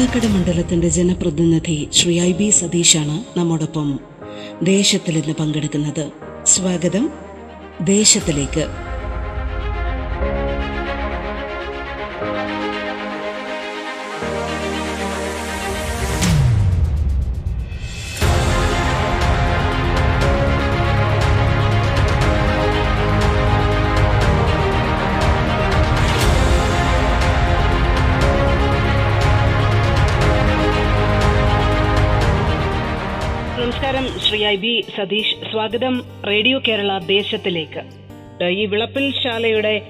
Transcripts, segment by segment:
കാട്ടാക്കട മണ്ഡലത്തിന്റെ ജനപ്രതിനിധി Shri I B സതീഷാണ് നമ്മോടൊപ്പം ദേശത്തിൽ ഇന്ന് പങ്കെടുക്കുന്നത്. സ്വാഗതം. ദേശത്തിലേക്ക്. ഐ ബി സതീഷ് സ്വാഗതം റേഡിയോ കേരള ദേശത്തിലേക്ക്. ഈ വിളപ്പിൽ ശാലയുടെ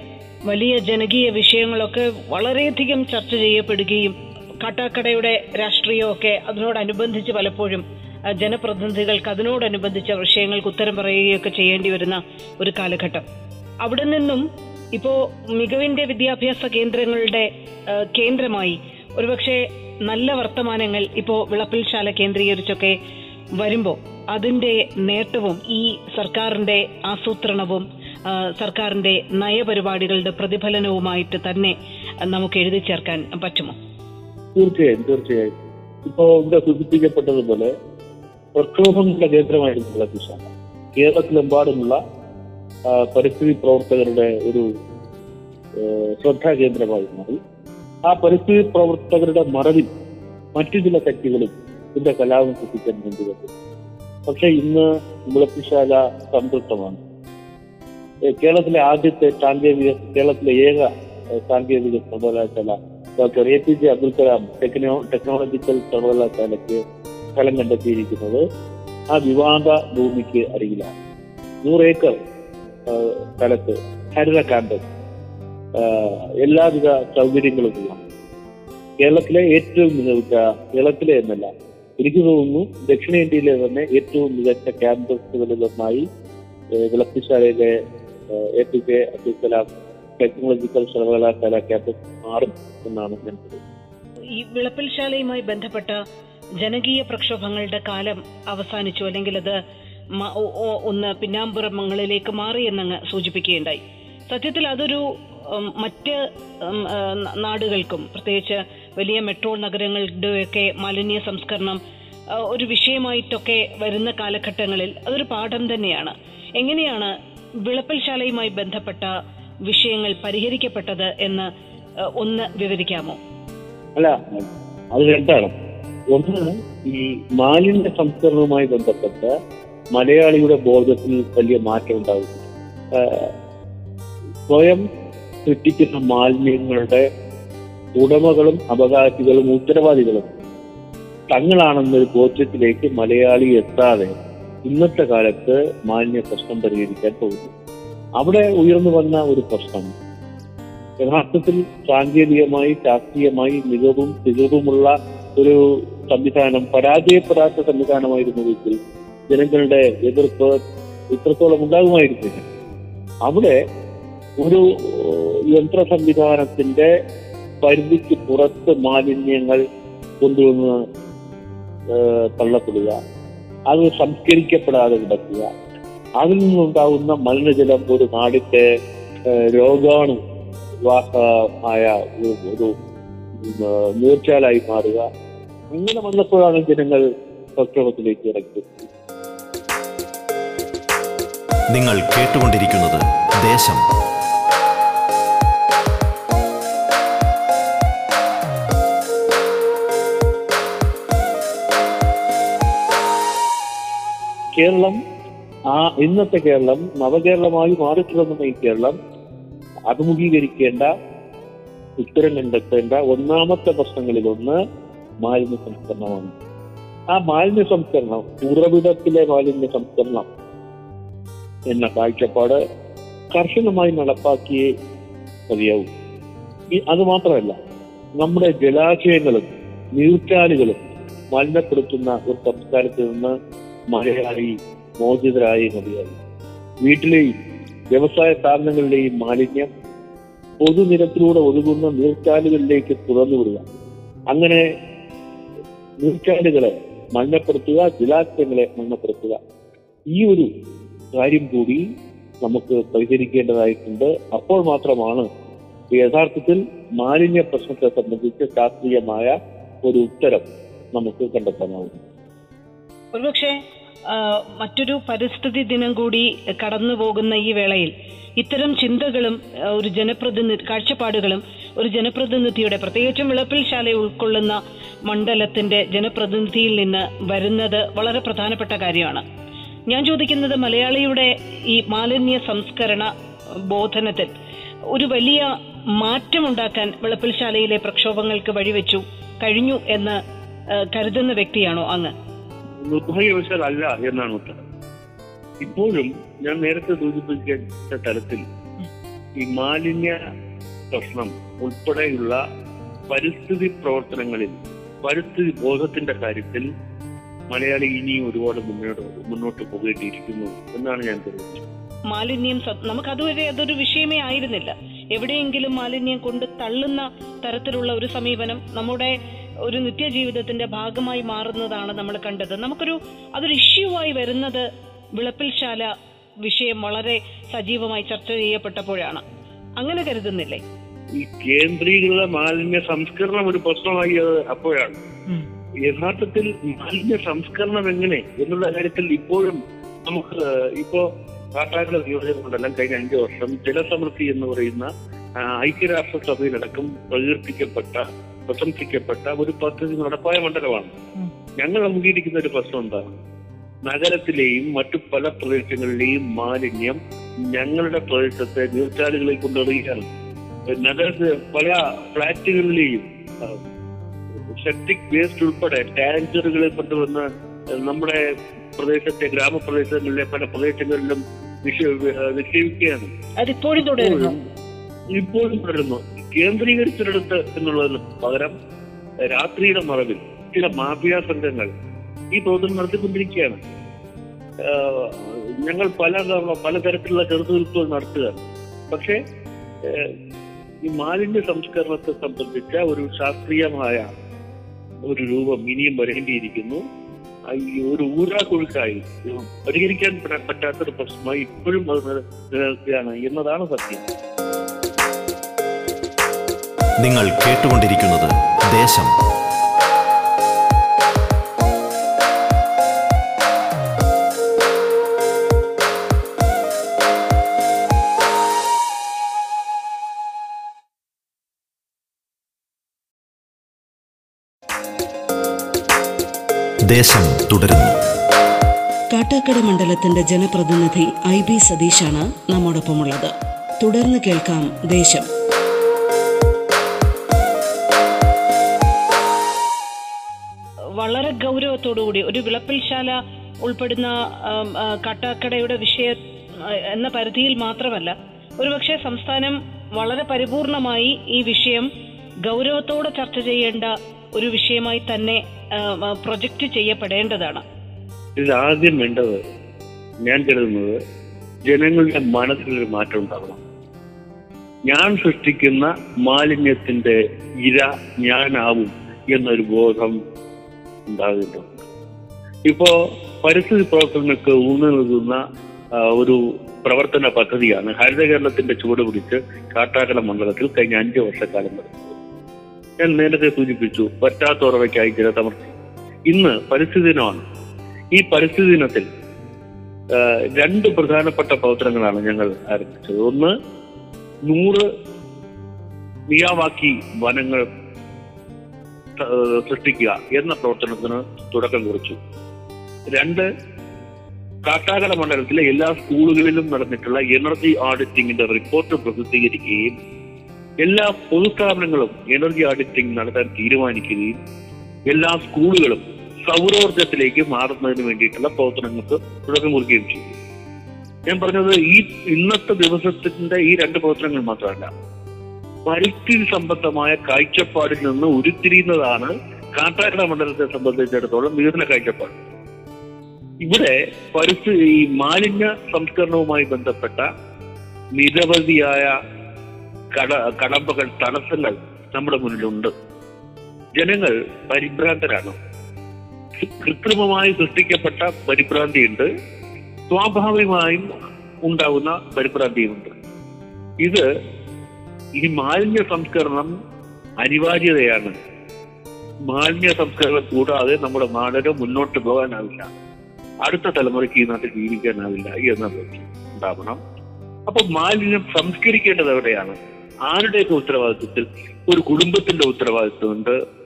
വലിയ ജനകീയ വിഷയങ്ങളൊക്കെ വളരെയധികം ചർച്ച ചെയ്യപ്പെടുകയും കാട്ടാക്കടയുടെ രാഷ്ട്രീയമൊക്കെ അതിനോടനുബന്ധിച്ച് പലപ്പോഴും ജനപ്രതിനിധികൾക്ക് അതിനോടനുബന്ധിച്ച വിഷയങ്ങൾക്ക് ഉത്തരം പറയുകയൊക്കെ ചെയ്യേണ്ടി വരുന്ന ഒരു കാലഘട്ടം. അവിടെ നിന്നും ഇപ്പോ മികവിന്റെ വിദ്യാഭ്യാസ കേന്ദ്രങ്ങളുടെ കേന്ദ്രമായി ഒരുപക്ഷെ നല്ല വർത്തമാനങ്ങൾ ഇപ്പോ വിളപ്പിൽ ശാല കേന്ദ്രീകരിച്ചൊക്കെ വരുമ്പോൾ അതിന്റെ നേട്ടവും ഈ സർക്കാരിന്റെ ആസൂത്രണവും സർക്കാരിന്റെ നയപരിപാടികളുടെ പ്രതിഫലനവുമായിട്ട് തന്നെ നമുക്ക് എഴുതി ചേർക്കാൻ പറ്റുമോ? തീർച്ചയായും തീർച്ചയായും. ഇപ്പോ ഇവിടെ സൂചിപ്പിക്കപ്പെട്ടതുപോലെ പ്രക്ഷോഭങ്ങളുടെ കേന്ദ്രമായിരുന്നു ദിശാണ് കേരളത്തിലെമ്പാടുമുള്ള പരിസ്ഥിതി പ്രവർത്തകരുടെ ഒരു ശ്രദ്ധാ കേന്ദ്രമായി മാറി ആ പരിസ്ഥിതി പ്രവർത്തകരുടെ മറവിൽ മറ്റു ചില ശക്തികളും ഇതിന്റെ കലാപം സൃഷ്ടിക്കാൻ വേണ്ടി വന്നു. പക്ഷെ ഇന്ന് മുളപ്പിശാല സംതൃപ്തമാണ്. കേരളത്തിലെ ആദ്യത്തെ സാങ്കേതിക കേരളത്തിലെ ഏക സാങ്കേതിക സർവകലാശാല doctor A P J Abdul Kalam techno technological സർവകലാശാലയ്ക്ക് സ്ഥലം കണ്ടെത്തിയിരിക്കുന്നത് ആ വിവാദ ഭൂമിക്ക് അരികിലാണ്. ഏക്കർ സ്ഥലത്ത് ഹരിത ക്യാമ്പസ് എല്ലാവിധ സൗകര്യങ്ങളുമുള്ള കേരളത്തിലെ ഏറ്റവും മികച്ച കേരളത്തിലെ എന്നല്ല എനിക്ക് തോന്നുന്നു ദക്ഷിണേന്ത്യയിലെ തന്നെ ഏറ്റവും മികച്ച ക്യാമ്പസുകളിലൊന്നായി വിളക്കുശാലയിലെ A P K Abdul Kalam technological സർവകലാശാല ക്യാമ്പസ് മാറും എന്നാണ് ഞാൻ ഈ വിളപ്പിൽശാലയുമായി ബന്ധപ്പെട്ട ജനകീയ പ്രക്ഷോഭങ്ങളുടെ കാലം അവസാനിച്ചു അല്ലെങ്കിൽ അത് ഒന്ന് പിന്നാമ്പുറങ്ങളിലേക്ക് മാറി എന്നങ്ങ് സൂചിപ്പിക്കുകയുണ്ടായി. സത്യത്തിൽ അതൊരു മറ്റ് നാടുകൾക്കും പ്രത്യേകിച്ച് വലിയ മെട്രോ നഗരങ്ങളുടെയൊക്കെ മാലിന്യ സംസ്കരണം ഒരു വിഷയമായിട്ടൊക്കെ വരുന്ന കാലഘട്ടങ്ങളിൽ അതൊരു പാഠം തന്നെയാണ്. എങ്ങനെയാണ് വിളപ്പൽശാലയുമായി ബന്ധപ്പെട്ട വിഷയങ്ങൾ പരിഹരിക്കപ്പെട്ടത് എന്ന് ഒന്ന് വിവരിക്കാമോ? അല്ല അത് രണ്ടാണ്. ഒന്ന് ഈ മാലിന്യ സംസ്കരണവുമായി ബന്ധപ്പെട്ട് മലയാളിയുടെ ബോധത്തിൽ വലിയ മാറ്റം ഉണ്ടാകുന്നു സ്വയം സൃഷ്ടിക്കുന്ന മാലിന്യങ്ങളുടെ ഉടമകളും അവകാശികളും ഉത്തരവാദികളും. തങ്ങളാണെന്നൊരു ബോധ്യത്തിലേക്ക് മലയാളി എത്താതെ ഇന്നത്തെ കാലത്ത് മാലിന്യ പ്രശ്നം പരിഹരിക്കാൻ പോകുന്നു. അവിടെ ഉയർന്നു വന്ന ഒരു പ്രശ്നം. യഥാർത്ഥത്തിൽ സാങ്കേതികമായി ശാസ്ത്രീയമായി മികവും തികവുമുള്ള ഒരു സംവിധാനം പരാജയപ്പെടാത്ത സംവിധാനമായിരുന്നുവെങ്കിൽ ജനങ്ങളുടെ എതിർപ്പ് ഇത്രത്തോളം ഉണ്ടാകുമായിരുന്നില്ല അവിടെ ഒരു യന്ത്ര സംവിധാനത്തിന്റെ പരിധിക്ക് പുറത്ത് മാലിന്യങ്ങൾ കൊണ്ടുവന്ന് തള്ളപ്പെടുക. അത് സംസ്കരിക്കപ്പെടാതെ കിടക്കുക. അതിൽ നിന്നുണ്ടാകുന്ന മലിനജലം ഒരു നാടിന്റെ രോഗാണു വാഹമായ ഒരു നീർച്ചാലായി മാറുക. അങ്ങനെ വന്നപ്പോഴാണ് ജനങ്ങൾ പ്രക്ഷോഭത്തിലേക്ക് ഇറങ്ങിയത്. നിങ്ങൾ കേട്ടുകൊണ്ടിരിക്കുന്നത് ദേശം. കേരളം ആ ഇന്നത്തെ കേരളം നവകേരളമായി മാറിത്തുടങ്ങുന്ന ഈ കേരളം അഭിമുഖീകരിക്കേണ്ട ഉത്തരം കണ്ടെത്തേണ്ട ഒന്നാമത്തെ പ്രശ്നങ്ങളിലൊന്ന് മാലിന്യ സംസ്കരണമാണ്. ആ മാലിന്യ സംസ്കരണം ഉറവിടത്തിലെ മാലിന്യ സംസ്കരണം എന്ന കാഴ്ചപ്പാട് കർശനമായി നടപ്പാക്കിയേ മതിയാവും. അത് മാത്രമല്ല നമ്മുടെ ജലാശയങ്ങളും നീർച്ചാലുകളും മലിനപ്പെടുത്തുന്ന ഒരു സംസ്കാരത്തിൽ നിന്ന് മലയാളി മോചിതരായി മതിയായി വീട്ടിലെയും വ്യവസായ സ്ഥാപനങ്ങളിലെയും മാലിന്യം പൊതുനിരത്തിലൂടെ ഒഴുകുന്ന നീർച്ചാലുകളിലേക്ക് തുറന്നു വിടുക അങ്ങനെ നീർച്ചാലുകളെ മണ്ണപ്പെടുത്തുക ജലാശയങ്ങളെ മണ്ണപ്പെടുത്തുക ഈ ഒരു കാര്യം കൂടി നമുക്ക് പരിഹരിക്കേണ്ടതായിട്ടുണ്ട്. അപ്പോൾ മാത്രമാണ് യഥാർത്ഥത്തിൽ മാലിന്യ പ്രശ്നത്തെ സംബന്ധിച്ച് ശാസ്ത്രീയമായ ഒരു ഉത്തരം നമുക്ക് കണ്ടെത്താനാവും ഒരുപക്ഷെ മറ്റൊരു പരിസ്ഥിതി ദിനം കൂടി കടന്നു പോകുന്ന ഈ വേളയിൽ ഇത്തരം ചിന്തകളും ഒരു ജനപ്രതിനിധി കാഴ്ചപ്പാടുകളും ഒരു ജനപ്രതിനിധിയുടെ പ്രത്യേകിച്ചും വിളപ്പിൽ ശാല ഉൾക്കൊള്ളുന്ന മണ്ഡലത്തിന്റെ ജനപ്രതിനിധിയിൽ നിന്ന് വരുന്നത് വളരെ പ്രധാനപ്പെട്ട കാര്യമാണ്. ഞാൻ ചോദിക്കുന്നത് മലയാളിയുടെ ഈ മാലിന്യ സംസ്കരണ ബോധനത്തിൽ ഒരു വലിയ മാറ്റമുണ്ടാക്കാൻ വിളപ്പിൽ ശാലയിലെ പ്രക്ഷോഭങ്ങൾക്ക് വഴിവെച്ചു കഴിഞ്ഞു എന്ന് കരുതുന്ന വ്യക്തിയാണോ അങ്ങ്? നിർഭാഗ്യവശാൽ അല്ല എന്നാണ് ഉത്തരം. ഇപ്പോഴും ഞാൻ നേരത്തെ സൂചിപ്പിച്ച തരത്തിൽ ഈ മാലിന്യ പ്രശ്നം ഉൾപ്പെടെയുള്ള പരിസ്ഥിതി പ്രവർത്തനങ്ങളിൽ പരിസ്ഥിതി ബോധത്തിന്റെ കാര്യത്തിൽ മലയാളി ഇനിയും ഒരുപാട് മുന്നോട്ട് മുന്നോട്ട് പോകേണ്ടിയിരിക്കുന്നു എന്നാണ് ഞാൻ കരുതുന്നത്. മാലിന്യം നമുക്ക് അതുവരെ അതൊരു വിഷയമേ ആയിരുന്നില്ല. എവിടെയെങ്കിലും മാലിന്യം കൊണ്ട് തള്ളുന്ന തരത്തിലുള്ള ഒരു സമീപനം നമ്മുടെ ഒരു നിത്യജീവിതത്തിന്റെ ഭാഗമായി മാറുന്നതാണ് നമ്മൾ കണ്ടത്. നമുക്കൊരു അതൊരു ഇഷ്യൂ ആയി വരുന്നത് വിളപ്പിൽശാല വിഷയം വളരെ സജീവമായി ചർച്ച ചെയ്യപ്പെട്ടപ്പോഴാണ്. അങ്ങനെ കരുതുന്നില്ലേ? ഈ കേന്ദ്രീകൃത മാലിന്യ സംസ്കരണം ഒരു പ്രശ്നമായി അത് അപ്പോഴാണ്. യഥാർത്ഥത്തിൽ മാലിന്യ സംസ്കരണം എങ്ങനെ എന്നുള്ള കാര്യത്തിൽ ഇപ്പോഴും നമുക്ക് ഇപ്പോ കാട്ടാക്കട കൊണ്ടെല്ലാം കഴിഞ്ഞ അഞ്ചു വർഷം ജലസമൃദ്ധി എന്ന് പറയുന്ന ഐക്യരാഷ്ട്ര ഐക്യരാഷ്ട്രസഭയിലടക്കം പ്രകീർത്തിക്കപ്പെട്ട പ്രശംസിക്കപ്പെട്ട ഒരു പദ്ധതി നടപ്പായ മണ്ഡലമാണ്. ഞങ്ങൾ അംഗീകരിക്കുന്ന ഒരു പ്രശ്നം എന്താണ്? നഗരത്തിലെയും മറ്റു പല പ്രദേശങ്ങളിലെയും മാലിന്യം ഞങ്ങളുടെ പ്രദേശത്തെ നീർച്ചാലുകളിൽ കൊണ്ടുവരികയാണ്. നഗരത്തിൽ പല ഫ്ലാറ്റുകളിലെയും ആ, സെപ്റ്റിക് വേസ്റ്റ് ഉൾപ്പെടെ ടാങ്കറുകളിൽ കൊണ്ടുവന്ന് നമ്മുടെ പ്രദേശത്തെ ഗ്രാമപ്രദേശങ്ങളിലെ പല പ്രദേശങ്ങളിലും നിക്ഷേ- നിക്ഷേപിക്കുകയാണ്. ഇപ്പോഴും തുടരുന്നു. കേന്ദ്രീകരിച്ചിടത്ത് എന്നുള്ളതിന് പകരം രാത്രിയുടെ മറവിൽ ചില മാഫിയ സംഘങ്ങൾ ഈ പ്രവർത്തനം നടത്തിക്കൊണ്ടിരിക്കുകയാണ്. ഞങ്ങൾ പല പലതരത്തിലുള്ള ചെറുത്തുനിൽപ്പുകൾ നടത്തുക. പക്ഷേ ഈ മാലിന്യ സംസ്കരണത്തെ സംബന്ധിച്ച ഒരു ശാസ്ത്രീയമായ ഒരു രൂപം ഇനിയും വരേണ്ടിയിരിക്കുന്നു. ഈ ഒരു ഊരാക്കൊഴുക്കായി പരിഹരിക്കാൻ പറ്റാ- പറ്റാത്തൊരു പ്രശ്നമായി ഇപ്പോഴും അത് നില- നിലനിൽക്കുകയാണ് എന്നതാണ് സത്യം. നിങ്ങൾ കേട്ടുകൊണ്ടിരിക്കുന്നത് ദേശം. ദേശം തുടരുന്നു. കാട്ടാക്കട മണ്ഡലത്തിന്റെ ജനപ്രതിനിധി ഐ ബി സതീഷാണ് നമ്മോടൊപ്പമുള്ളത്. തുടർന്ന് കേൾക്കാം ദേശം. വളരെ ഗൗരവത്തോടുകൂടി ഒരു വിളപ്പിൽശാല ഉൾപ്പെടുന്ന കട്ടക്കടയുടെ വിഷയ എന്ന പരിധിയിൽ മാത്രമല്ല ഒരുപക്ഷെ സംസ്ഥാനം വളരെ പരിപൂർണമായി ഈ വിഷയം ഗൗരവത്തോടെ ചർച്ച ചെയ്യേണ്ട ഒരു വിഷയമായി തന്നെ പ്രൊജക്റ്റ് ചെയ്യപ്പെടേണ്ടതാണ്. ഇത് ആദ്യം വേണ്ടത് ഞാൻ കരുതുന്നത് ജനങ്ങളുടെ മനസ്സിലൊരു മാറ്റം ഉണ്ടാകണം ഞാൻ സൃഷ്ടിക്കുന്ന മാലിന്യത്തിന്റെ ഇര ഞാനാവും എന്നൊരു ബോധം ഉണ്ടാകുന്നുണ്ട് ഇപ്പോ പരിസ്ഥിതി പ്രവർത്തനങ്ങൾക്ക് ഊന്നു നൽകുന്ന ഒരു പ്രവർത്തന പദ്ധതിയാണ് ഹരിത കേരളത്തിന്റെ ചുവട് പിടിച്ച് കാട്ടാക്കട മണ്ഡലത്തിൽ കഴിഞ്ഞ അഞ്ച് വർഷക്കാലം നടത്തുന്നത് ഞാൻ നേരത്തെ സൂചിപ്പിച്ചു പറ്റാത്തോറവയ്ക്കായി ജലസമർത്തി ഇന്ന് പരിസ്ഥിതി ദിനമാണ്. ഈ പരിസ്ഥിതി ദിനത്തിൽ രണ്ട് പ്രധാനപ്പെട്ട പ്രവർത്തനങ്ങളാണ് ഞങ്ങൾ ആരംഭിച്ചത്. ഒന്ന് നൂറ് മിയാവാക്കി വനങ്ങൾ സൃഷ്ടിക്കുക എന്ന പ്രവർത്തനത്തിന് തുടക്കം കുറിച്ചു. രണ്ട് കാട്ടാക്കട മണ്ഡലത്തിലെ എല്ലാ സ്കൂളുകളിലും നടന്നിട്ടുള്ള എനർജി ഓഡിറ്റിംഗിന്റെ റിപ്പോർട്ട് പ്രസിദ്ധീകരിക്കുകയും എല്ലാ പൊതുസ്ഥാപനങ്ങളും എനർജി ഓഡിറ്റിംഗ് നടത്താൻ തീരുമാനിക്കുകയും എല്ലാ സ്കൂളുകളും സൗരോർജത്തിലേക്ക് മാറുന്നതിന് വേണ്ടിയിട്ടുള്ള പ്രവർത്തനങ്ങൾക്ക് തുടക്കം കുറിക്കുകയും ചെയ്തു. ഞാൻ പറഞ്ഞത് ഈ ഇന്നത്തെ ദിവസത്തിന്റെ ഈ രണ്ട് പ്രവർത്തനങ്ങൾ മാത്രമല്ല. പരിസ്ഥിതി സംബന്ധമായ കാഴ്ചപ്പാടിൽ നിന്ന് ഉരുത്തിരിയുന്നതാണ് കാട്ടാക്കട മണ്ഡലത്തെ സംബന്ധിച്ചിടത്തോളം വികസന കാഴ്ചപ്പാട്. ഇവിടെ പരിസ്ഥിതി ഈ മാലിന്യ സംസ്കരണവുമായി ബന്ധപ്പെട്ട നിരവധിയായ കട കടമ്പകൾ തടസ്സങ്ങൾ നമ്മുടെ മുന്നിലുണ്ട്. ജനങ്ങൾ പരിഭ്രാന്തരാണ്. കൃത്രിമമായി സൃഷ്ടിക്കപ്പെട്ട പരിഭ്രാന്തിയുണ്ട്. സ്വാഭാവികമായും ഉണ്ടാകുന്ന പരിഭ്രാന്തിയുമുണ്ട്. ഇത് ഈ മാലിന്യ സംസ്കരണം അനിവാര്യതയാണ്. മാലിന്യ സംസ്കരണം കൂടാതെ നമ്മുടെ നാടിന് മുന്നോട്ട് പോകാനാവില്ല. അടുത്ത തലമുറയ്ക്ക് ഈ നാട്ടിൽ ജീവിക്കാനാവില്ല എന്നത് ഉണ്ടാവണം. അപ്പൊ മാലിന്യം സംസ്കരിക്കേണ്ടത് എവിടെയാണ്? ആരുടെയൊക്കെ ഉത്തരവാദിത്വത്തിൽ? ഒരു കുടുംബത്തിന്റെ ഉത്തരവാദിത്വമുണ്ട്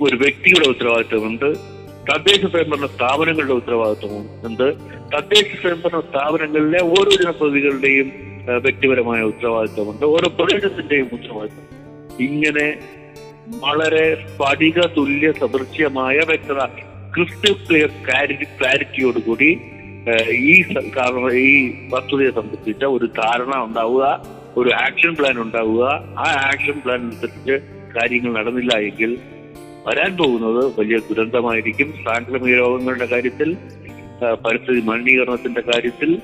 ഒരു വ്യക്തിയുടെ ഉത്തരവാദിത്വമുണ്ട് തദ്ദേശ സ്വയംഭരണ സ്ഥാപനങ്ങളുടെ ഉത്തരവാദിത്വമുണ്ട്. തദ്ദേശ സ്വയംഭരണ സ്ഥാപനങ്ങളിലെ ഓരോ ജനപ്രതികളുടെയും വ്യക്തിപരമായ ഉത്തരവാദിത്വമുണ്ട്. ഓരോ പ്രദേശത്തിന്റെയും ഉത്തരവാദിത്വം. ഇങ്ങനെ വളരെ സ്ഫടിക തുല്യ സദൃശ്യമായ വ്യക്തത ക്രിസ്റ്റൽ ക്ലിയർ ക്ലാരിറ്റി ക്ലാരിറ്റിയോട് കൂടി ഈ കാരണം ഈ വസ്തുതയെ സംബന്ധിച്ച ഒരു ധാരണ ഉണ്ടാവുക ഒരു ആക്ഷൻ പ്ലാൻ ഉണ്ടാവുക. ആ ആക്ഷൻ പ്ലാൻ അനുസരിച്ച് കാര്യങ്ങൾ നടന്നില്ല എങ്കിൽ വരാൻ പോകുന്നത് വലിയ ദുരന്തമായിരിക്കും. സാംക്രമിക രോഗങ്ങളുടെ കാര്യത്തിൽ പരിസ്ഥിതി മലിനീകരണത്തിന്റെ കാര്യത്തിൽ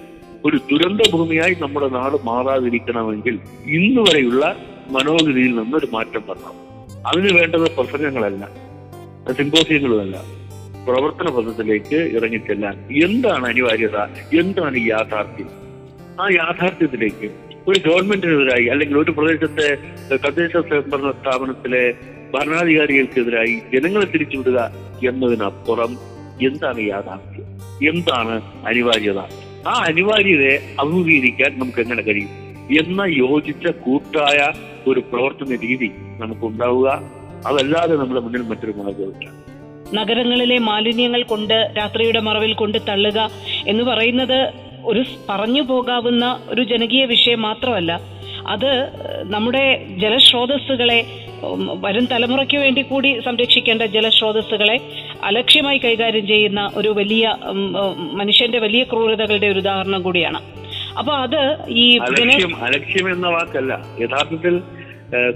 ഒരു ദുരന്ത ഭൂമിയായി നമ്മുടെ നാട് മാറാതിരിക്കണമെങ്കിൽ ഇന്ന് വരെയുള്ള മനോഗതിയിൽ നിന്ന് ഒരു മാറ്റം വരണം. അതിന് വേണ്ടത് പ്രസംഗങ്ങളല്ല സിമ്പോസിയങ്ങളുമല്ല പ്രവർത്തന പദത്തിലേക്ക് ഇറങ്ങിച്ചെല്ലാൻ എന്താണ് അനിവാര്യത? എന്താണ് യാഥാർത്ഥ്യം? ആ യാഥാർത്ഥ്യത്തിലേക്ക് ഒരു ഗവൺമെന്റിനെതിരായി അല്ലെങ്കിൽ ഒരു പ്രദേശത്തെ തദ്ദേശ സ്വയംഭരണ സ്ഥാപനത്തിലെ ഭരണാധികാരികൾക്കെതിരായി ജനങ്ങളെ തിരിച്ചുവിടുക എന്നതിനപ്പുറം എന്താണ് യാഥാർത്ഥ്യം? എന്താണ് അനിവാര്യത? ആ അനിവാര്യതയെ അഭിമുഖീകരിക്കാൻ നമുക്ക് എങ്ങനെ കഴിയും? എന്ന യോജിച്ച കൂട്ടായ ഒരു പ്രവർത്തന രീതി നമുക്ക് ഉണ്ടാവുക അതല്ലാതെ നമ്മുടെ മുന്നിൽ മറ്റൊരു മാർഗമില്ല നഗരങ്ങളിലെ മാലിന്യങ്ങൾ കൊണ്ട് രാത്രിയുടെ മറവിൽ കൊണ്ട് തള്ളുക എന്ന് പറയുന്നത് ഒരു പറഞ്ഞു പോകാവുന്ന ഒരു ജനകീയ വിഷയം മാത്രമല്ല. അത് നമ്മുടെ ജലസ്രോതസ്സുകളെ വരും തലമുറയ്ക്ക് വേണ്ടി കൂടി സംരക്ഷിക്കേണ്ട ജലസ്രോതസ്സുകളെ അലക്ഷ്യമായി കൈകാര്യം ചെയ്യുന്ന ഒരു വലിയ മനുഷ്യന്റെ വലിയ ക്രൂരതകളുടെ ഒരു ഉദാഹരണം കൂടിയാണ്. അപ്പൊ അത് ഈ അലക്ഷ്യം എന്ന വാക്കല്ല. യഥാർത്ഥത്തിൽ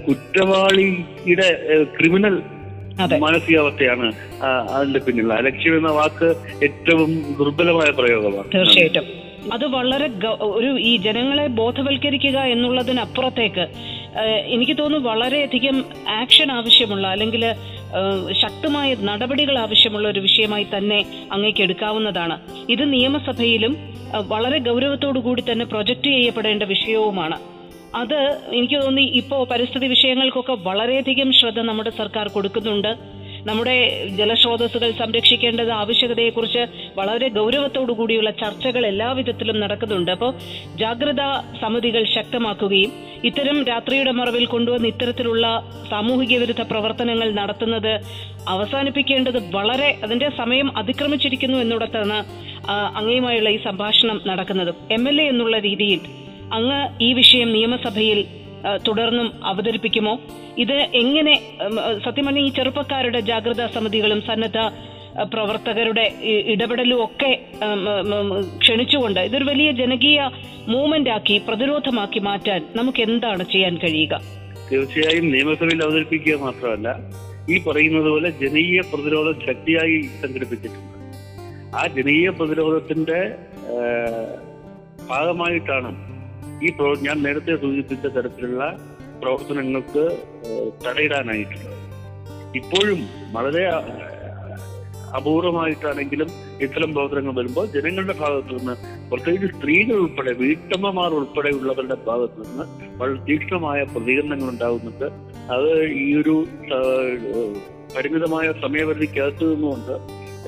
കുറ്റവാളിയുടെ ക്രിമിനൽ മാനസികാവസ്ഥയാണ് അതിന്റെ പിന്നിൽ അലക്ഷ്യം എന്ന വാക്ക് ഏറ്റവും ദുർബലമായ പ്രയോഗമാണ്. തീർച്ചയായിട്ടും. അത് വളരെ ഒരു ഈ ജനങ്ങളെ ബോധവൽക്കരിക്കുക എന്നുള്ളതിനപ്പുറത്തേക്ക് എനിക്ക് തോന്നുന്നു വളരെയധികം ആക്ഷൻ ആവശ്യമുള്ള അല്ലെങ്കിൽ ശക്തമായ നടപടികൾ ആവശ്യമുള്ള ഒരു വിഷയമായി തന്നെ അങ്ങേക്ക് എടുക്കാവുന്നതാണ്. ഇത് നിയമസഭയിലും വളരെ ഗൗരവത്തോടു കൂടി തന്നെ പ്രൊജക്റ്റ് ചെയ്യപ്പെടേണ്ട വിഷയവുമാണ്. അത് എനിക്ക് തോന്നി ഇപ്പോൾ പരിസ്ഥിതി വിഷയങ്ങൾക്കൊക്കെ വളരെയധികം ശ്രദ്ധ നമ്മുടെ സർക്കാർ കൊടുക്കുന്നുണ്ട്. നമ്മുടെ ജലസ്രോതസ്സുകൾ സംരക്ഷിക്കേണ്ടത് ആവശ്യകതയെക്കുറിച്ച് വളരെ ഗൗരവത്തോടു കൂടിയുള്ള ചർച്ചകൾ എല്ലാവിധത്തിലും നടക്കുന്നുണ്ട്. അപ്പോൾ ജാഗ്രതാ സമിതികൾ ശക്തമാക്കുകയും ഇത്തരം രാത്രിയുടെ മറവിൽ കൊണ്ടുവന്ന് ഇത്തരത്തിലുള്ള സാമൂഹിക വിരുദ്ധ പ്രവർത്തനങ്ങൾ നടത്തുന്നത് അവസാനിപ്പിക്കേണ്ടത് വളരെ അതിന്റെ സമയം അതിക്രമിച്ചിരിക്കുന്നു എന്നിടത്താണ് അങ്ങയുമായുള്ള ഈ സംഭാഷണം നടക്കുന്നത്. എം എന്നുള്ള രീതിയിൽ അങ്ങ് ഈ വിഷയം നിയമസഭയിൽ തുടർന്നും അവതരിപ്പിക്കുമോ? ഇത് എങ്ങനെ സത്യം ഈ ചെറുപ്പക്കാരുടെ ജാഗ്രതാ സമിതികളും സന്നദ്ധ പ്രവർത്തകരുടെ ഇടപെടലും ഒക്കെ ക്ഷണിച്ചുകൊണ്ട് ഇതൊരു വലിയ ജനകീയ മൂവ്മെന്റ് ആക്കി പ്രതിരോധമാക്കി മാറ്റാൻ നമുക്ക് എന്താണ് ചെയ്യാൻ കഴിയുക? തീർച്ചയായും നിയമസഭയിൽ അവതരിപ്പിക്കുക മാത്രമല്ല ഈ പറയുന്നത് പോലെ ജനകീയ പ്രതിരോധം ശക്തിയായി സംഘടിപ്പിച്ചിട്ടുണ്ട്. ആ ജനകീയ പ്രതിരോധത്തിന്റെ ഭാഗമായിട്ടാണ് ഈ ഞാൻ നേരത്തെ സൂചിപ്പിച്ച തരത്തിലുള്ള പ്രവർത്തനങ്ങൾക്ക് തടയിടാനായിട്ടുള്ളത് ഇപ്പോഴും വളരെ അപൂർവമായിട്ടാണെങ്കിലും ഇത്തരം പ്രവർത്തനങ്ങൾ വരുമ്പോൾ ജനങ്ങളുടെ ഭാഗത്തു നിന്ന് പ്രത്യേകിച്ച് സ്ത്രീകൾ ഉൾപ്പെടെ വീട്ടമ്മമാർ ഉൾപ്പെടെയുള്ളവരുടെ ഭാഗത്തു നിന്ന് വളരെ തീക്ഷ്ണമായ പ്രതികരണങ്ങൾ ഉണ്ടാകുന്നുണ്ട്. അത് ഈ ഒരു പരിമിതമായ സമയപരിധിക്കകത്ത് നിന്നുകൊണ്ട്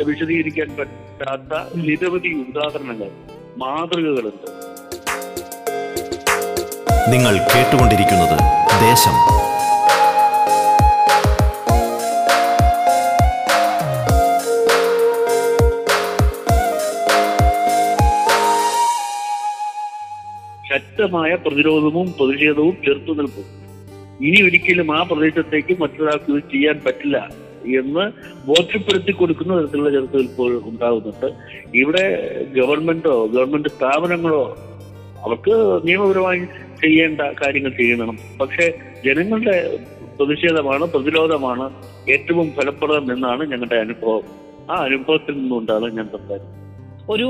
വിശദീകരിക്കാൻ പറ്റാത്ത നിരവധി ഉദാഹരണങ്ങൾ മാതൃകകളുണ്ട്. നിങ്ങൾ കേട്ടുകൊണ്ടിരിക്കുന്നത് ദേശം. ശക്തമായ പ്രതിരോധവും പ്രതിഷേധവും ചെറുത്തു നിൽക്കും. ഇനി ഒരിക്കലും ആ പ്രദേശത്തേക്ക് മറ്റൊരാൾക്ക് ഇത് ചെയ്യാൻ പറ്റില്ല എന്ന് ബോധ്യപ്പെടുത്തി കൊടുക്കുന്ന തരത്തിലുള്ള ചെറുത്തുനിൽപ്പുകൾ ഉണ്ടാകുന്നുണ്ട്. ഇവിടെ ഗവൺമെന്റോ ഗവൺമെന്റ് സ്ഥാപനങ്ങളോ അവർക്ക് നിയമപരമായി ചെയ്യേണ്ട കാര്യങ്ങൾ ചെയ്യണം. പക്ഷെ ജനങ്ങളുടെ പ്രതിഷേധമാണ് പ്രതിരോധമാണ് ഏറ്റവും ഫലപ്രദം എന്നാണ് ഞങ്ങളുടെ അനുഭവം. ആ അനുഭവത്തിൽ നിന്നുകൊണ്ടാണ് ഞാൻ സംസാരിക്കുന്നത് ഒരു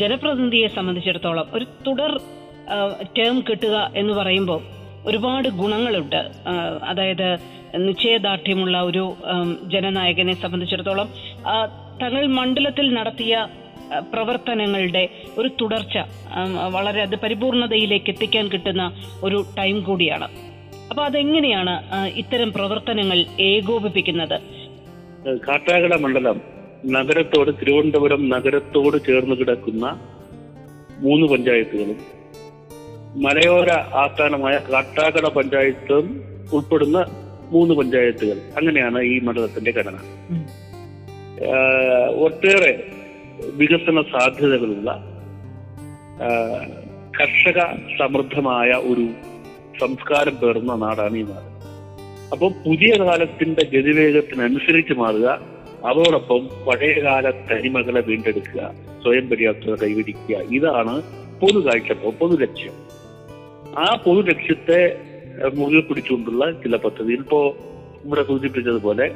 ജനപ്രതിനിധിയെ സംബന്ധിച്ചിടത്തോളം ഒരു തുടർ ടേം കിട്ടുക എന്ന് പറയുമ്പോൾ ഒരുപാട് ഗുണങ്ങളുണ്ട്. അതായത് നിശ്ചയദാർഢ്യമുള്ള ഒരു ജനനായകനെ സംബന്ധിച്ചിടത്തോളം തങ്ങൾ മണ്ഡലത്തിൽ നടത്തിയ പ്രവർത്തനങ്ങളുടെ ഒരു തുടർച്ച വളരെ അത് പരിപൂർണതയിലേക്ക് എത്തിക്കാൻ കിട്ടുന്ന ഒരു ടൈം കൂടിയാണ്. അപ്പൊ അതെങ്ങനെയാണ് ഇത്തരം പ്രവർത്തനങ്ങൾ ഏകോപിപ്പിക്കുന്നത്? കാട്ടാക്കട മണ്ഡലം നഗരത്തോട് തിരുവനന്തപുരം നഗരത്തോട് ചേർന്ന് കിടക്കുന്ന മൂന്ന് പഞ്ചായത്തുകളും മലയോര ആസ്ഥാനമായ കാട്ടാക്കട പഞ്ചായത്തും ഉൾപ്പെടുന്ന മൂന്ന് പഞ്ചായത്തുകൾ. അങ്ങനെയാണ് ഈ മണ്ഡലത്തിന്റെ ഘടന. ഒട്ടേറെ വികസന സാധ്യതകളുള്ള കർഷക സമൃദ്ധമായ ഒരു സംസ്കാരം പേർന്ന നാടാണ് ഈ നാട്. അപ്പോൾ പുതിയ കാലത്തിന്റെ ഗതിവേഗത്തിനനുസരിച്ച് മാറുക അതോടൊപ്പം പഴയകാല തനിമകളെ വീണ്ടെടുക്കുക സ്വയം പര്യാപ്തത കൈവരിക്കുക ഇതാണ് പൊതു കാഴ്ചപ്പാട് പൊതു ലക്ഷ്യം. ആ പൊതു ലക്ഷ്യത്തെ മുറുകെ പിടിച്ചുകൊണ്ടുള്ള ചില പദ്ധതി ഇപ്പോ ഇവിടെ സൂചിപ്പിച്ചതുപോലെ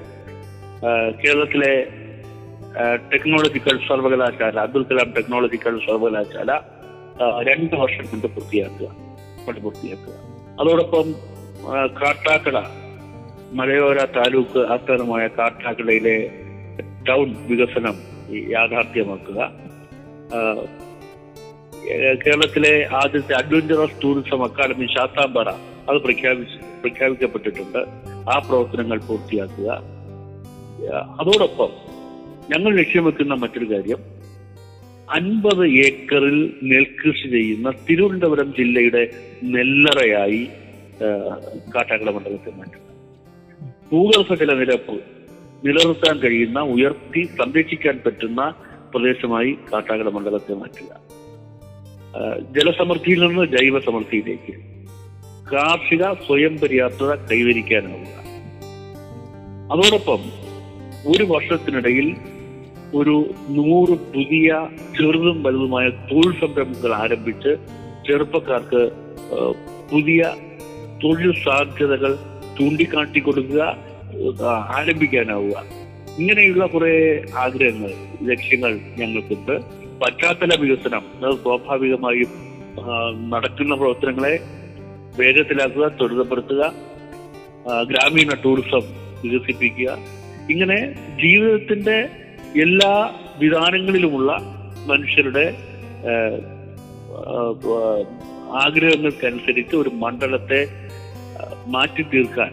കേരളത്തിലെ ടെക്നോളജിക്കൽ സർവകലാശാല അബ്ദുൽ കലാം ടെക്നോളജിക്കൽ സർവകലാശാല രണ്ട് വർഷം കൊണ്ട് പൂർത്തിയാക്കുക കൊണ്ട് പൂർത്തിയാക്കുക. അതോടൊപ്പം കാട്ടാക്കട മലയോര താലൂക്ക് ആസ്ഥാനമായ കാട്ടാക്കടയിലെ ടൗൺ വികസനം യാഥാർത്ഥ്യമാക്കുക. കേരളത്തിലെ ആദ്യത്തെ അഡ്വഞ്ചറസ് ടൂറിസം അക്കാദമി ശാത്താംപാറ അത് പ്രഖ്യാപിച്ച് പ്രഖ്യാപിക്കപ്പെട്ടിട്ടുണ്ട്. ആ പ്രവർത്തനങ്ങൾ പൂർത്തിയാക്കുക. അതോടൊപ്പം ഞങ്ങൾ ലക്ഷ്യം വെക്കുന്ന മറ്റൊരു കാര്യം അൻപത് ഏക്കറിൽ നെൽകൃഷി ചെയ്യുന്ന തിരുവനന്തപുരം ജില്ലയുടെ നെല്ലറയായി കാട്ടാക്കട മണ്ഡലത്തെ മാറ്റുക ഭൂഗർഭ ജലനിരപ്പ് നിലനിർത്താൻ കഴിയുന്ന ഉയർത്തി സംരക്ഷിക്കാൻ പറ്റുന്ന പ്രദേശമായി കാട്ടാക്കട മണ്ഡലത്തെ മാറ്റുക. ജലസമൃദ്ധിയിൽ നിന്ന് ജൈവ സമൃദ്ധിയിലേക്ക് കാർഷിക സ്വയം പര്യാപ്തത കൈവരിക്കാനാവുക. അതോടൊപ്പം ഒരു വർഷത്തിനിടയിൽ ഒരു നൂറ് പുതിയ ചെറുതും വലുതുമായ തൊഴിൽ സംരംഭങ്ങൾ ആരംഭിച്ച് ചെറുപ്പക്കാർക്ക് പുതിയ തൊഴിൽ സാധ്യതകൾ ചൂണ്ടിക്കാട്ടി കൊടുക്കുക ആരംഭിക്കാനാവുക. ഇങ്ങനെയുള്ള കുറെ ആഗ്രഹങ്ങൾ ലക്ഷ്യങ്ങൾ ഞങ്ങൾക്കുണ്ട്. പശ്ചാത്തല വികസനം അത് സ്വാഭാവികമായും നടക്കുന്ന പ്രവർത്തനങ്ങളെ വേഗത്തിലാക്കുക ത്വരിതപ്പെടുത്തുക ഗ്രാമീണ ടൂറിസം വികസിപ്പിക്കുക. ഇങ്ങനെ ജീവിതത്തിന്റെ എല്ലാ വിധാനങ്ങളിലുമുള്ള മനുഷ്യരുടെ ആഗ്രഹങ്ങൾക്കനുസരിച്ച് ഒരു മണ്ഡലത്തെ മാറ്റി തീർക്കാൻ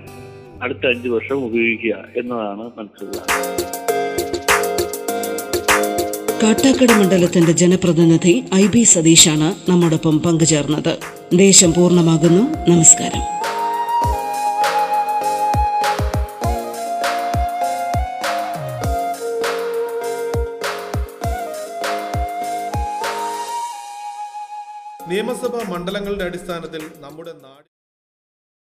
അടുത്ത അഞ്ചു വർഷം ഉപയോഗിക്കുക എന്നതാണ് മനസ്സിലുള്ള കാട്ടാക്കട മണ്ഡലത്തിന്റെ ജനപ്രതിനിധി ഐ ബി സതീഷാണ് നമ്മോടൊപ്പം പങ്കുചേർന്നത്. ദേശം പൂർണമാകുന്നു. നമസ്കാരം. മണ്ഡലങ്ങളുടെ അടിസ്ഥാനത്തിൽ നമ്മുടെ നാട്